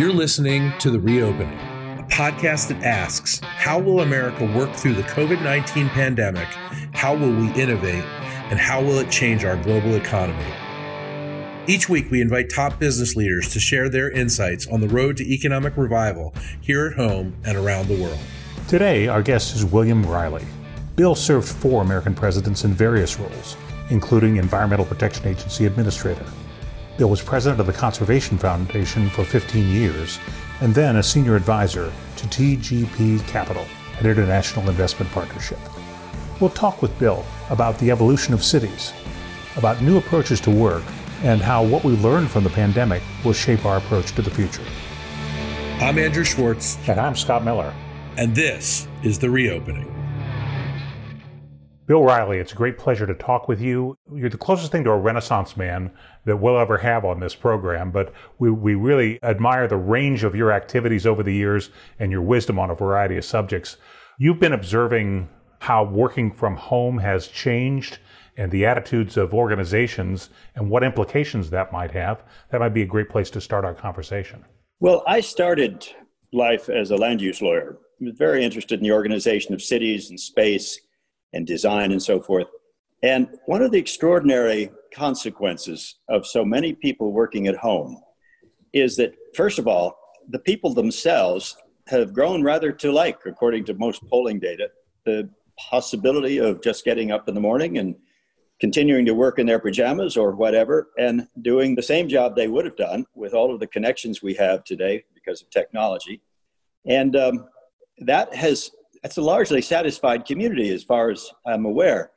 You're listening to The Reopening, a podcast that asks how will America work through the COVID 19 pandemic? How will we innovate? And how will it change our global economy? Each week, we invite top business leaders to share their insights on the road to economic revival here at home and around the world. Today, our guest is William Reilly. Bill served four American presidents in various roles, including Environmental Protection Agency Administrator. Bill was president of the Conservation Foundation for 15 years and then a senior advisor to TPG Capital, an international investment partnership. We'll talk with Bill about the evolution of cities, about new approaches to work, and how what we learned from the pandemic will shape our approach to the future. I'm Andrew Schwartz. And I'm Scott Miller. And this is The Reopening. Bill Reilly, it's a great pleasure to talk with you. You're the closest thing to a Renaissance man that we'll ever have on this program, but we, we really admire the range of your activities over the years and your wisdom on a variety of subjects. You've been observing how working from home has changed and the attitudes of organizations and what implications that might have. That might be a great place to start our conversation. Well, I started life as a land use lawyer. I was very interested in the organization of cities and space and design and so forth. And one of the extraordinary consequences of so many people working at home is that, first of all, the people themselves have grown rather to like, according to most polling data, the possibility of just getting up in the morning and continuing to work in their pajamas or whatever and doing the same job they would have done with all of the connections we have today because of technology. And um, that has that's a largely satisfied community as far as I'm aware.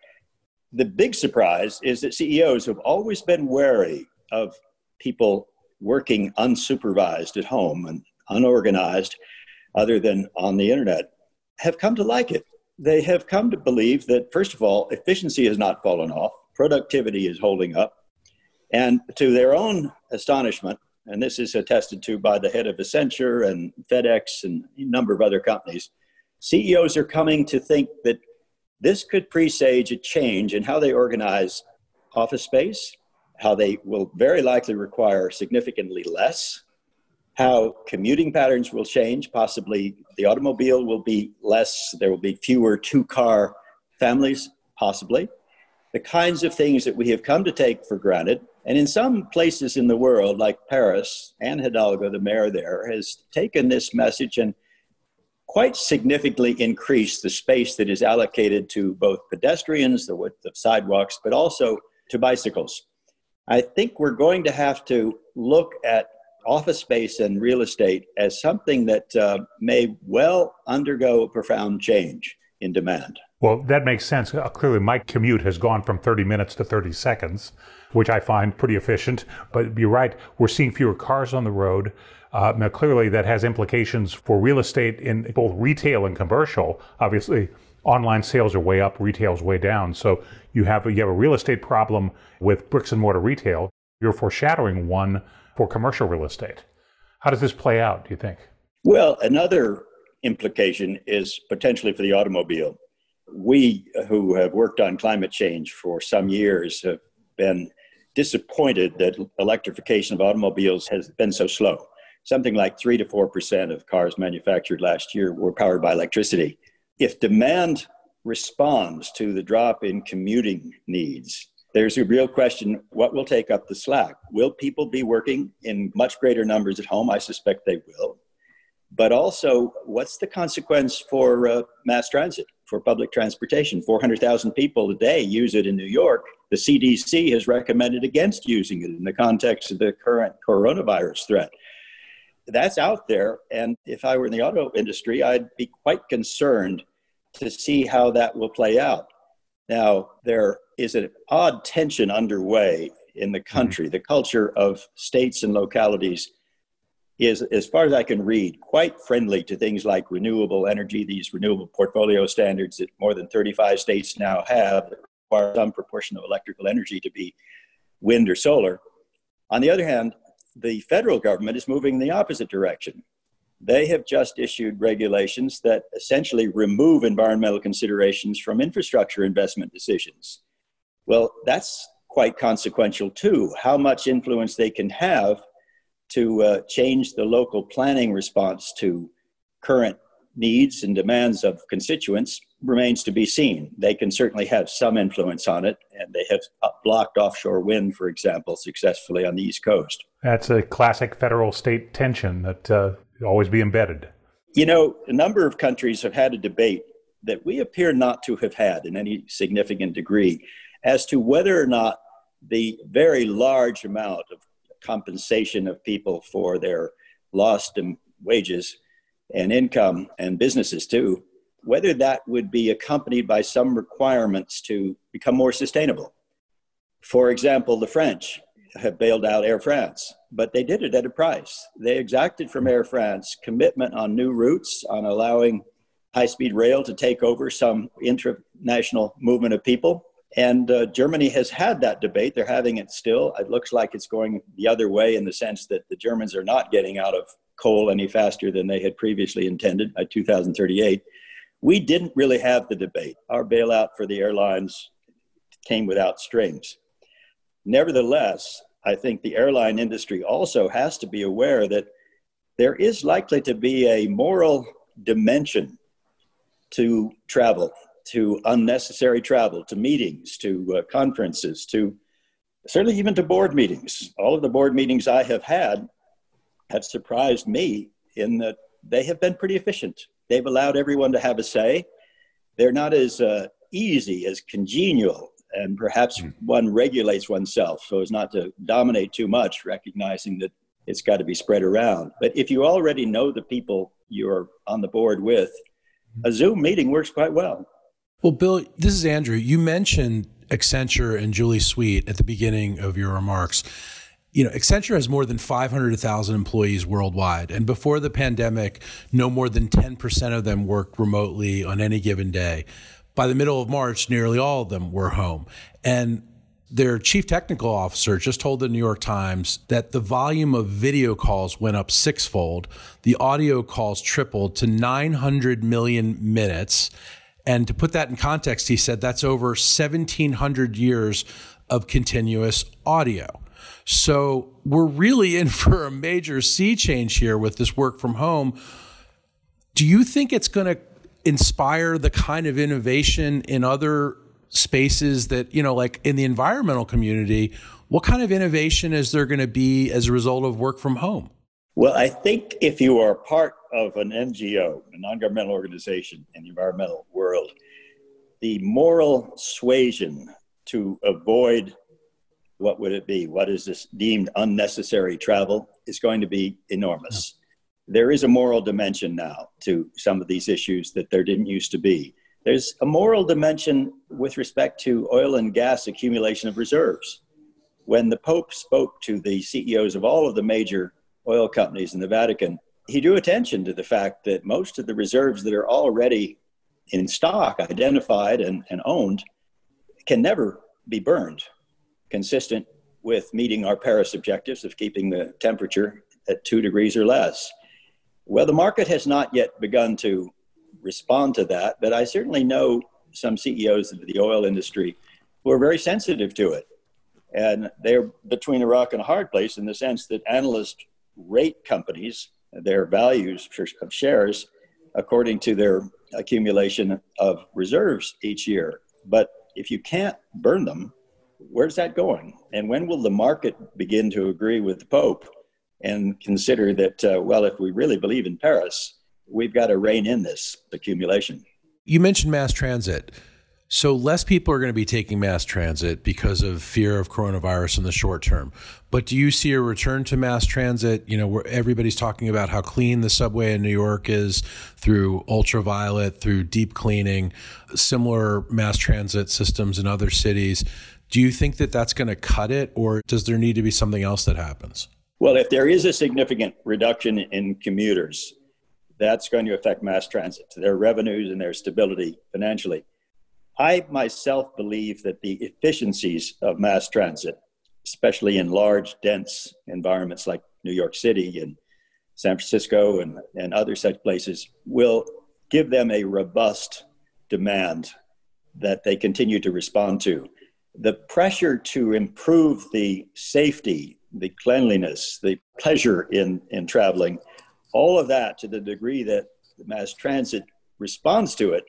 The big surprise is that CEOs have always been wary of people working unsupervised at home and unorganized, other than on the internet, have come to like it. They have come to believe that, first of all, efficiency has not fallen off, productivity is holding up. And to their own astonishment, and this is attested to by the head of Accenture and FedEx and a number of other companies, CEOs are coming to think that this could presage a change in how they organize office space, how they will very likely require significantly less, how commuting patterns will change. Possibly the automobile will be less, there will be fewer two car families, possibly. The kinds of things that we have come to take for granted. And in some places in the world, like Paris, Anne Hidalgo, the mayor there, has taken this message and quite significantly increase the space that is allocated to both pedestrians, the width of sidewalks, but also to bicycles. I think we're going to have to look at office space and real estate as something that uh, may well undergo a profound change in demand. Well, that makes sense. Uh, clearly, my commute has gone from 30 minutes to 30 seconds, which I find pretty efficient. But you're right, we're seeing fewer cars on the road. Uh, now, clearly, that has implications for real estate in both retail and commercial. Obviously, online sales are way up, retail's way down. So you have you have a real estate problem with bricks and mortar retail. You're foreshadowing one for commercial real estate. How does this play out? Do you think? Well, another implication is potentially for the automobile. We who have worked on climate change for some years have been disappointed that electrification of automobiles has been so slow something like 3 to 4% of cars manufactured last year were powered by electricity. If demand responds to the drop in commuting needs, there's a real question what will take up the slack? Will people be working in much greater numbers at home? I suspect they will. But also, what's the consequence for uh, mass transit, for public transportation? 400,000 people a day use it in New York. The CDC has recommended against using it in the context of the current coronavirus threat that's out there. And if I were in the auto industry, I'd be quite concerned to see how that will play out. Now, there is an odd tension underway in the mm-hmm. country. The culture of states and localities is, as far as I can read, quite friendly to things like renewable energy, these renewable portfolio standards that more than 35 states now have that require some proportion of electrical energy to be wind or solar. On the other hand, the federal government is moving in the opposite direction. They have just issued regulations that essentially remove environmental considerations from infrastructure investment decisions. Well, that's quite consequential too, how much influence they can have to uh, change the local planning response to current needs and demands of constituents remains to be seen. They can certainly have some influence on it, and they have blocked offshore wind, for example, successfully on the East Coast. That's a classic federal state tension that uh, always be embedded. You know, a number of countries have had a debate that we appear not to have had in any significant degree as to whether or not the very large amount of compensation of people for their lost wages and income and businesses too, whether that would be accompanied by some requirements to become more sustainable. For example, the French have bailed out Air France, but they did it at a price. They exacted from Air France commitment on new routes, on allowing high speed rail to take over some international movement of people. And uh, Germany has had that debate. They're having it still. It looks like it's going the other way in the sense that the Germans are not getting out of coal any faster than they had previously intended by 2038. We didn't really have the debate. Our bailout for the airlines came without strings. Nevertheless, I think the airline industry also has to be aware that there is likely to be a moral dimension to travel, to unnecessary travel, to meetings, to uh, conferences, to certainly even to board meetings. All of the board meetings I have had have surprised me in that they have been pretty efficient. They've allowed everyone to have a say. They're not as uh, easy, as congenial, and perhaps mm. one regulates oneself so as not to dominate too much, recognizing that it's got to be spread around. But if you already know the people you're on the board with, a Zoom meeting works quite well. Well, Bill, this is Andrew. You mentioned Accenture and Julie Sweet at the beginning of your remarks you know, Accenture has more than 500,000 employees worldwide. And before the pandemic, no more than 10% of them worked remotely on any given day. By the middle of March, nearly all of them were home. And their chief technical officer just told the New York Times that the volume of video calls went up sixfold. The audio calls tripled to 900 million minutes. And to put that in context, he said that's over 1,700 years of continuous audio. So we're really in for a major sea change here with this work from home. Do you think it's going to inspire the kind of innovation in other spaces that, you know, like in the environmental community? What kind of innovation is there going to be as a result of work from home? Well, I think if you are part of an NGO, a non governmental organization in the environmental world, the moral suasion to avoid what would it be? What is this deemed unnecessary travel? Is going to be enormous. There is a moral dimension now to some of these issues that there didn't used to be. There's a moral dimension with respect to oil and gas accumulation of reserves. When the Pope spoke to the CEOs of all of the major oil companies in the Vatican, he drew attention to the fact that most of the reserves that are already in stock, identified and, and owned, can never be burned consistent with meeting our Paris objectives of keeping the temperature at two degrees or less. Well, the market has not yet begun to respond to that, but I certainly know some CEOs of the oil industry who are very sensitive to it. And they're between a rock and a hard place in the sense that analysts rate companies, their values of shares, according to their accumulation of reserves each year. But if you can't burn them, where's that going? And when will the market begin to agree with the Pope and consider that, uh, well, if we really believe in Paris, we've got to rein in this accumulation? You mentioned mass transit. So less people are going to be taking mass transit because of fear of coronavirus in the short term. But do you see a return to mass transit? You know, where everybody's talking about how clean the subway in New York is through ultraviolet, through deep cleaning, similar mass transit systems in other cities. Do you think that that's going to cut it, or does there need to be something else that happens? Well, if there is a significant reduction in commuters, that's going to affect mass transit, their revenues and their stability financially. I myself believe that the efficiencies of mass transit, especially in large, dense environments like New York City and San Francisco and, and other such places, will give them a robust demand that they continue to respond to the pressure to improve the safety, the cleanliness, the pleasure in, in traveling, all of that to the degree that the mass transit responds to it,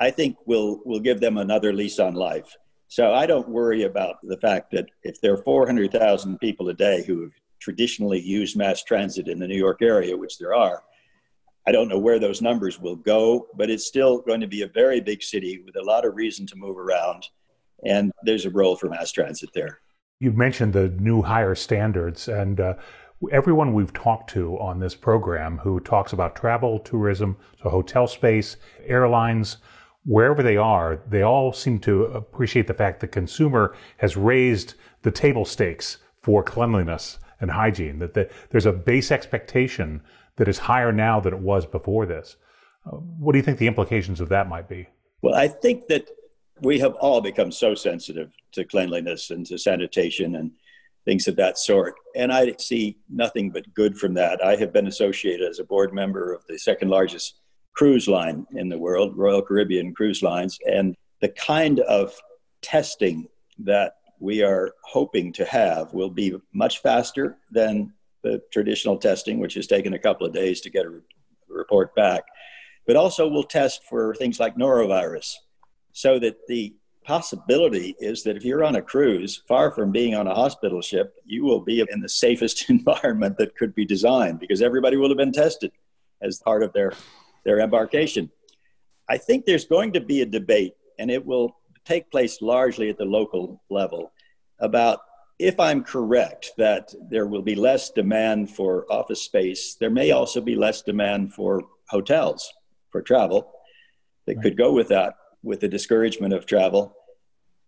I think will will give them another lease on life. So I don't worry about the fact that if there are 400,000 people a day who have traditionally used mass transit in the New York area, which there are, I don't know where those numbers will go, but it's still going to be a very big city with a lot of reason to move around. And there's a role for mass transit there. You mentioned the new higher standards, and uh, everyone we've talked to on this program who talks about travel, tourism, so hotel space, airlines, wherever they are, they all seem to appreciate the fact the consumer has raised the table stakes for cleanliness and hygiene, that the, there's a base expectation that is higher now than it was before this. Uh, what do you think the implications of that might be? Well, I think that we have all become so sensitive to cleanliness and to sanitation and things of that sort. And I see nothing but good from that. I have been associated as a board member of the second largest cruise line in the world, Royal Caribbean Cruise Lines. And the kind of testing that we are hoping to have will be much faster than the traditional testing, which has taken a couple of days to get a report back. But also, we'll test for things like norovirus so that the possibility is that if you're on a cruise, far from being on a hospital ship, you will be in the safest environment that could be designed because everybody will have been tested as part of their, their embarkation. I think there's going to be a debate, and it will take place largely at the local level, about if I'm correct that there will be less demand for office space, there may also be less demand for hotels for travel that right. could go with that with the discouragement of travel.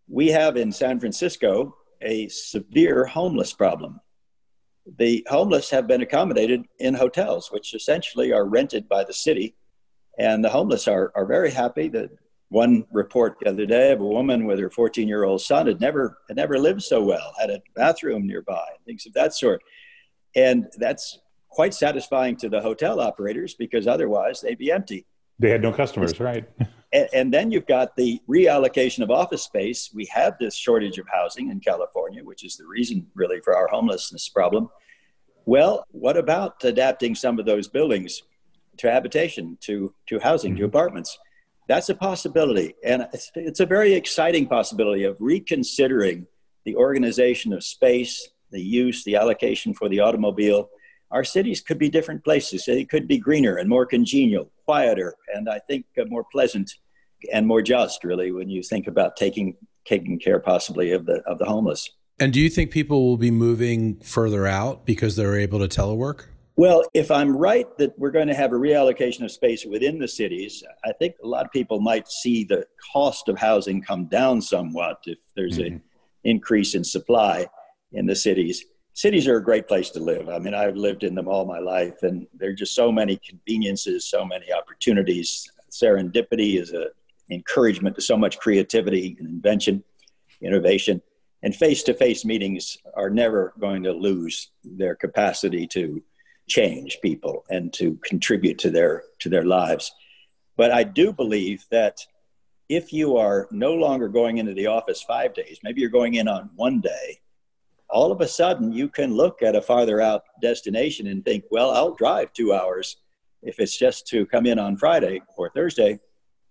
We have in San Francisco a severe homeless problem. The homeless have been accommodated in hotels, which essentially are rented by the city. And the homeless are, are very happy. that one report the other day of a woman with her 14 year old son had never, had never lived so well, had a bathroom nearby, things of that sort. And that's quite satisfying to the hotel operators because otherwise they'd be empty. They had no customers, right? And, and, then you've got the reallocation of office space. We have this shortage of housing in California, which is the reason really for our homelessness problem. Well, what about adapting some of those buildings to habitation, to, to housing, mm-hmm. to apartments? That's a possibility. And it's, it's a very exciting possibility of reconsidering the organization of space, the use, the allocation for the automobile. Our cities could be different places. They could be greener and more congenial quieter and I think uh, more pleasant and more just, really, when you think about taking taking care possibly of the of the homeless. And do you think people will be moving further out because they're able to telework? Well, if I'm right that we're going to have a reallocation of space within the cities, I think a lot of people might see the cost of housing come down somewhat if there's mm-hmm. an increase in supply in the cities cities are a great place to live. I mean, I've lived in them all my life, and there are just so many conveniences, so many opportunities. Serendipity is an encouragement to so much creativity and invention, innovation. And face to face meetings are never going to lose their capacity to change people and to contribute to their, to their lives. But I do believe that if you are no longer going into the office five days, maybe you're going in on one day, all of a sudden you can look at a farther out destination and think, well, I'll drive two hours if it's just to come in on Friday or Thursday.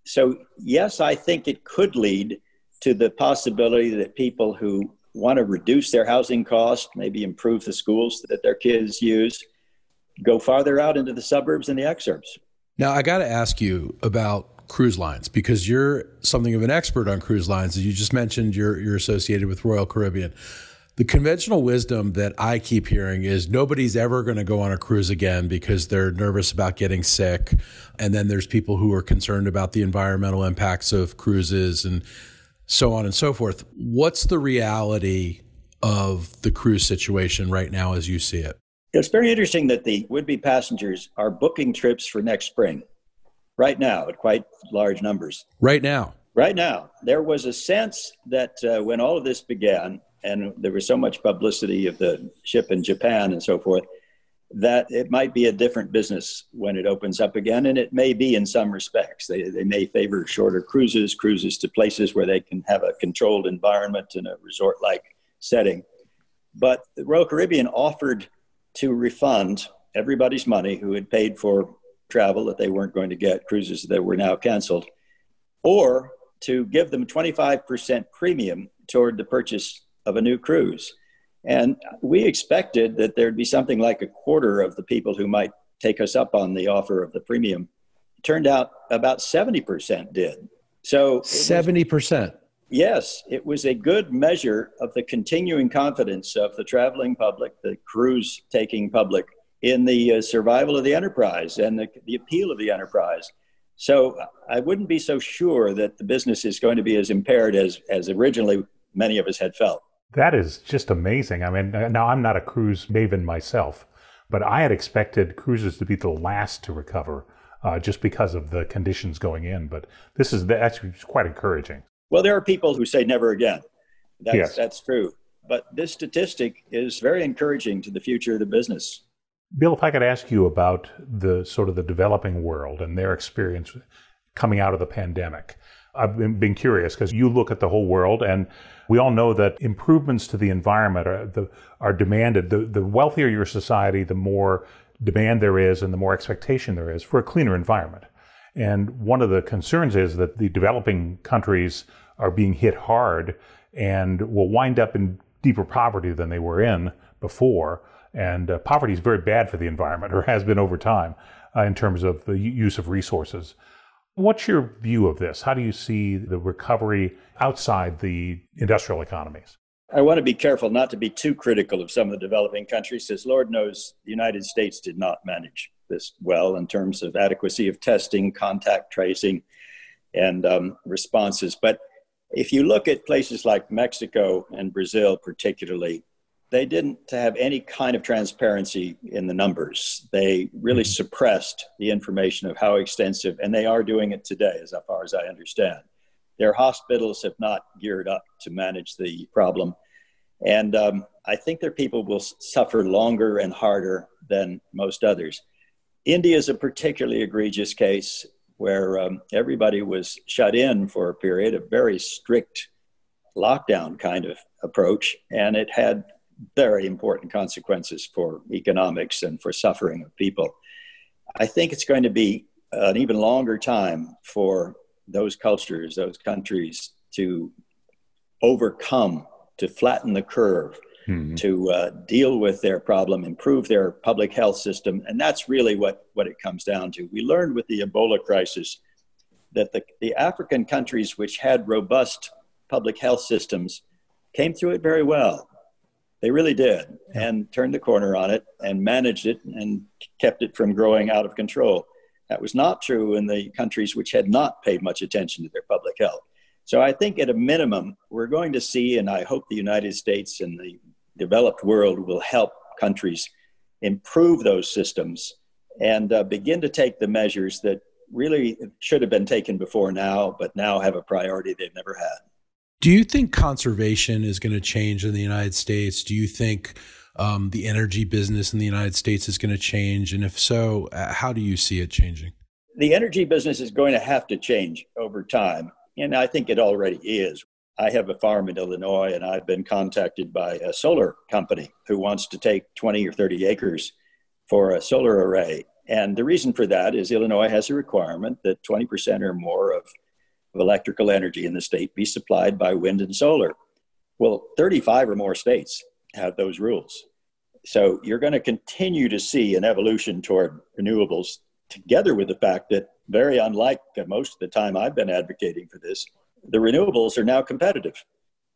So, yes, I think it could lead to the possibility that people who want to reduce their housing cost, maybe improve the schools that their kids use, go farther out into the suburbs and the exurbs. Now, I got to ask you about cruise lines because you're something of an expert on cruise lines. As you just mentioned, you're, you're associated with Royal Caribbean the conventional wisdom that I keep hearing is nobody's ever going to go on a cruise again because they're nervous about getting sick. And then there's people who are concerned about the environmental impacts of cruises and so on and so forth. What's the reality of the cruise situation right now as you see it? It's very interesting that the would be passengers are booking trips for next spring right now at quite large numbers. Right now. Right now. There was a sense that uh, when all of this began, and there was so much publicity of the ship in Japan and so forth that it might be a different business when it opens up again, and it may be in some respects. They, they may favor shorter cruises, cruises to places where they can have a controlled environment in a resort like setting. But the Royal Caribbean offered to refund everybody's money who had paid for travel that they weren't going to get, cruises that were now canceled, or to give them 25% premium toward the purchase of a new cruise. And we expected that there'd be something like a quarter of the people who might take us up on the offer of the premium. It turned out about 70% did. So 70%. Yes, it was a good measure of the continuing confidence of the traveling public, the cruise taking public, in the uh, survival of the enterprise and the, the appeal of the enterprise. So I wouldn't be so sure that the business is going to be as impaired as, as originally many of us had felt. That is just amazing. I mean, now I'm not a cruise maven myself, but I had expected cruises to be the last to recover uh, just because of the conditions going in. But this is actually quite encouraging. Well, there are people who say never again. That's, yes. that's true. But this statistic is very encouraging to the future of the business. Bill, if I could ask you about the sort of the developing world and their experience coming out of the pandemic. I've been, been curious because you look at the whole world and we all know that improvements to the environment are, the, are demanded. The, the wealthier your society, the more demand there is and the more expectation there is for a cleaner environment. And one of the concerns is that the developing countries are being hit hard and will wind up in deeper poverty than they were in before. And uh, poverty is very bad for the environment, or has been over time, uh, in terms of the use of resources. What's your view of this? How do you see the recovery outside the industrial economies? I want to be careful not to be too critical of some of the developing countries, as Lord knows the United States did not manage this well in terms of adequacy of testing, contact tracing, and um, responses. But if you look at places like Mexico and Brazil, particularly, they didn't have any kind of transparency in the numbers. They really mm-hmm. suppressed the information of how extensive, and they are doing it today, as far as I understand. Their hospitals have not geared up to manage the problem. And um, I think their people will suffer longer and harder than most others. India is a particularly egregious case where um, everybody was shut in for a period, a very strict lockdown kind of approach, and it had very important consequences for economics and for suffering of people. I think it's going to be an even longer time for those cultures, those countries to overcome, to flatten the curve, mm-hmm. to uh, deal with their problem, improve their public health system. And that's really what, what it comes down to. We learned with the Ebola crisis that the, the African countries which had robust public health systems came through it very well. They really did, and turned the corner on it and managed it and kept it from growing out of control. That was not true in the countries which had not paid much attention to their public health. So I think at a minimum, we're going to see, and I hope the United States and the developed world will help countries improve those systems and uh, begin to take the measures that really should have been taken before now, but now have a priority they've never had. Do you think conservation is going to change in the United States? Do you think um, the energy business in the United States is going to change? And if so, uh, how do you see it changing? The energy business is going to have to change over time. And I think it already is. I have a farm in Illinois, and I've been contacted by a solar company who wants to take 20 or 30 acres for a solar array. And the reason for that is Illinois has a requirement that 20% or more of of electrical energy in the state be supplied by wind and solar. Well, 35 or more states have those rules. So you're going to continue to see an evolution toward renewables, together with the fact that, very unlike most of the time I've been advocating for this, the renewables are now competitive.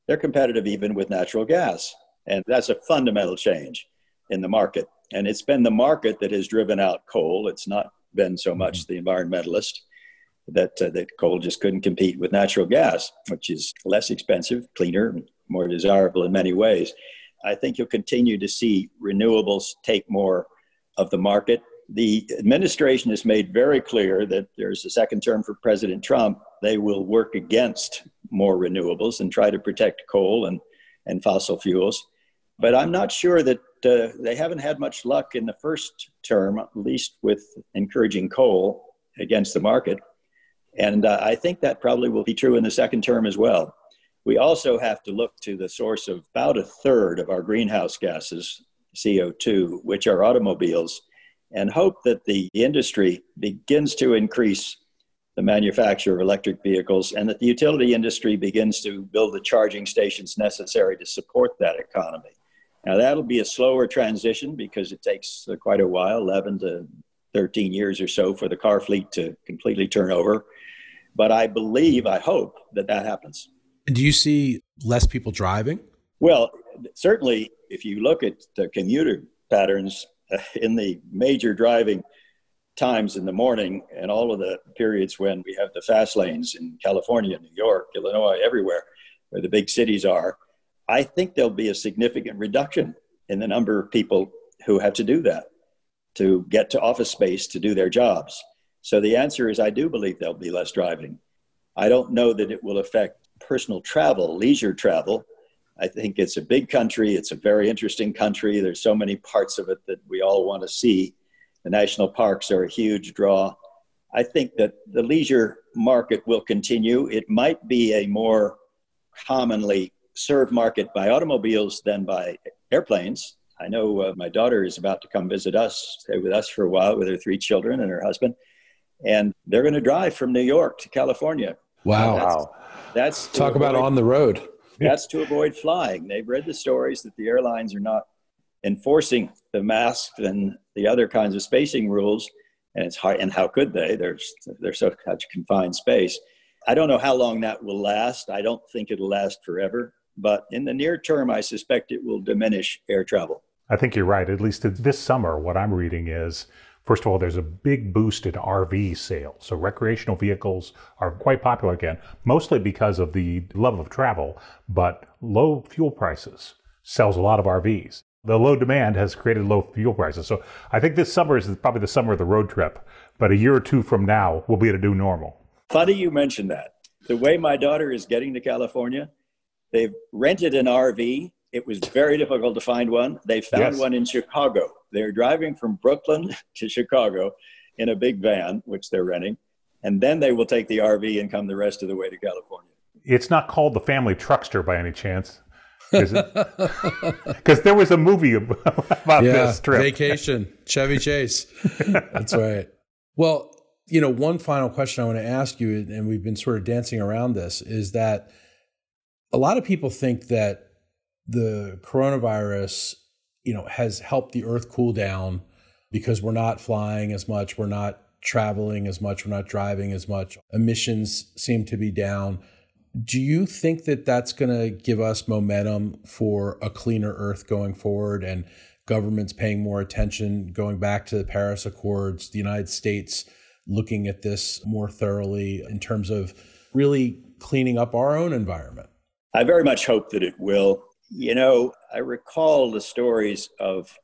They're competitive even with natural gas. And that's a fundamental change in the market. And it's been the market that has driven out coal. It's not been so much mm-hmm. the environmentalist that uh, that coal just couldn't compete with natural gas, which is less expensive, cleaner, more desirable in many ways. I think you'll continue to see renewables take more of the market. The administration has made very clear that there's a second term for President Trump. They will work against more renewables and try to protect coal and, and fossil fuels. But I'm not sure that uh, they haven't had much luck in the first term, at least with encouraging coal against the market. And uh, I think that probably will be true in the second term as well. We also have to look to the source of about a third of our greenhouse gases, CO2, which are automobiles, and hope that the industry begins to increase the manufacture of electric vehicles and that the utility industry begins to build the charging stations necessary to support that economy. Now, that'll be a slower transition because it takes quite a while 11 to 13 years or so for the car fleet to completely turn over. But I believe, I hope that that happens. Do you see less people driving? Well, certainly, if you look at the commuter patterns uh, in the major driving times in the morning and all of the periods when we have the fast lanes in California, New York, Illinois, everywhere where the big cities are, I think there'll be a significant reduction in the number of people who have to do that to get to office space to do their jobs. So the answer is I do believe there'll be less driving. I don't know that it will affect personal travel, leisure travel. I think it's a big country. It's a very interesting country. There's so many parts of it that we all want to see. The national parks are a huge draw. I think that the leisure market will continue. It might be a more commonly served market by automobiles than by airplanes. I know uh, my daughter is about to come visit us, stay with us for a while with her three children and her husband. And they're going to drive from New York to California. Wow. That's, that's talk avoid, about on the road. That's to avoid flying. They've read the stories that the airlines are not enforcing the masks and the other kinds of spacing rules. And it's hard, and how could they? There's, there's so much confined space. I don't know how long that will last. I don't think it'll last forever. But in the near term, I suspect it will diminish air travel. I think you're right. At least this summer, what I'm reading is First of all, there's a big boost in RV sales. So recreational vehicles are quite popular again, mostly because of the love of travel, but low fuel prices sells a lot of RVs. The low demand has created low fuel prices. So I think this summer is probably the summer of the road trip, but a year or two from now, we'll be at a new normal. Funny you mentioned that. The way my daughter is getting to California, they've rented an RV. It was very difficult to find one. They found yes. one in Chicago. They're driving from Brooklyn to Chicago in a big van, which they're renting, and then they will take the RV and come the rest of the way to California. It's not called the family truckster by any chance. Because there was a movie about yeah, this trip. Vacation, Chevy Chase. That's right. Well, you know, one final question I want to ask you, and we've been sort of dancing around this, is that a lot of people think that the coronavirus, you know, has helped the earth cool down because we're not flying as much, we're not traveling as much, we're not driving as much. Emissions seem to be down. Do you think that that's going to give us momentum for a cleaner earth going forward and governments paying more attention, going back to the Paris Accords, the United States looking at this more thoroughly in terms of really cleaning up our own environment? I very much hope that it will. You know, I recall the stories of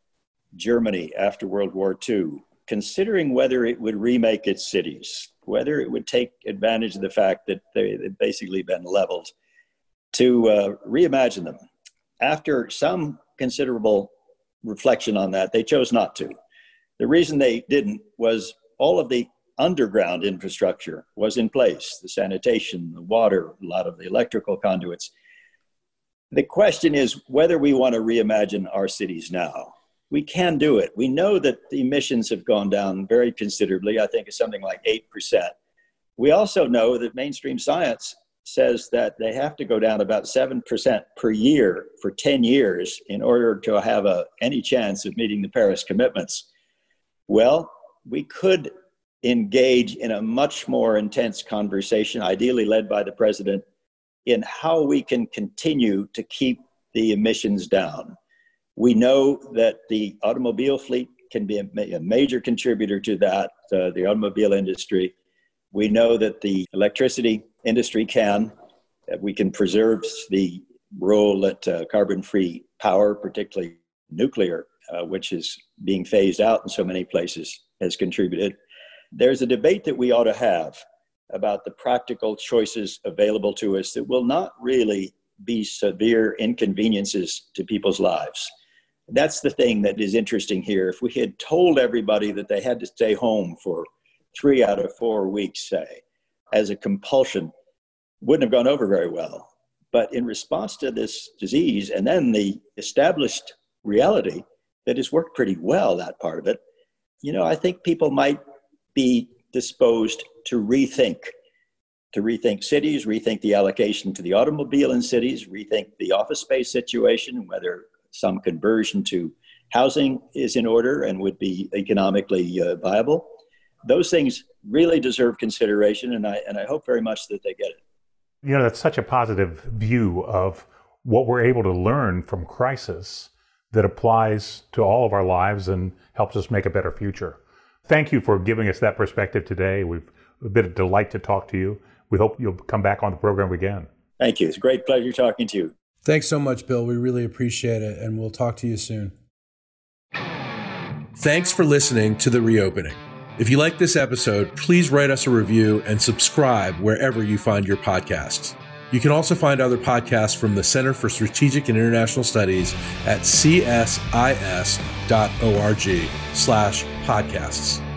Germany after World War II, considering whether it would remake its cities, whether it would take advantage of the fact that they had basically been leveled to uh, reimagine them. After some considerable reflection on that, they chose not to. The reason they didn't was all of the underground infrastructure was in place the sanitation, the water, a lot of the electrical conduits. The question is whether we want to reimagine our cities now. We can do it. We know that the emissions have gone down very considerably. I think it's something like 8%. We also know that mainstream science says that they have to go down about 7% per year for 10 years in order to have a, any chance of meeting the Paris commitments. Well, we could engage in a much more intense conversation, ideally led by the president, in how we can continue to keep the emissions down. We know that the automobile fleet can be a, a major contributor to that, uh, the automobile industry. We know that the electricity industry can. That we can preserve the role that uh, carbon free power, particularly nuclear, uh, which is being phased out in so many places, has contributed there's a debate that we ought to have about the practical choices available to us that will not really be severe inconveniences to people's lives. That's the thing that is interesting here. If we had told everybody that they had to stay home for three out of four weeks, say, as a compulsion, wouldn't have gone over very well. But in response to this disease and then the established reality that has worked pretty well, that part of it, you know, I think people might be disposed to rethink, to rethink cities, rethink the allocation to the automobile in cities, rethink the office space situation, whether some conversion to housing is in order and would be economically uh, viable. Those things really deserve consideration, and I, and I hope very much that they get it. You know, that's such a positive view of what we're able to learn from crisis that applies to all of our lives and helps us make a better future. Thank you for giving us that perspective today. We've been a bit of delight to talk to you. We hope you'll come back on the program again. Thank you. It's a great pleasure talking to you. Thanks so much, Bill. We really appreciate it, and we'll talk to you soon. Thanks for listening to The Reopening. If you like this episode, please write us a review and subscribe wherever you find your podcasts. You can also find other podcasts from the Center for Strategic and International Studies at csis.org slash podcasts.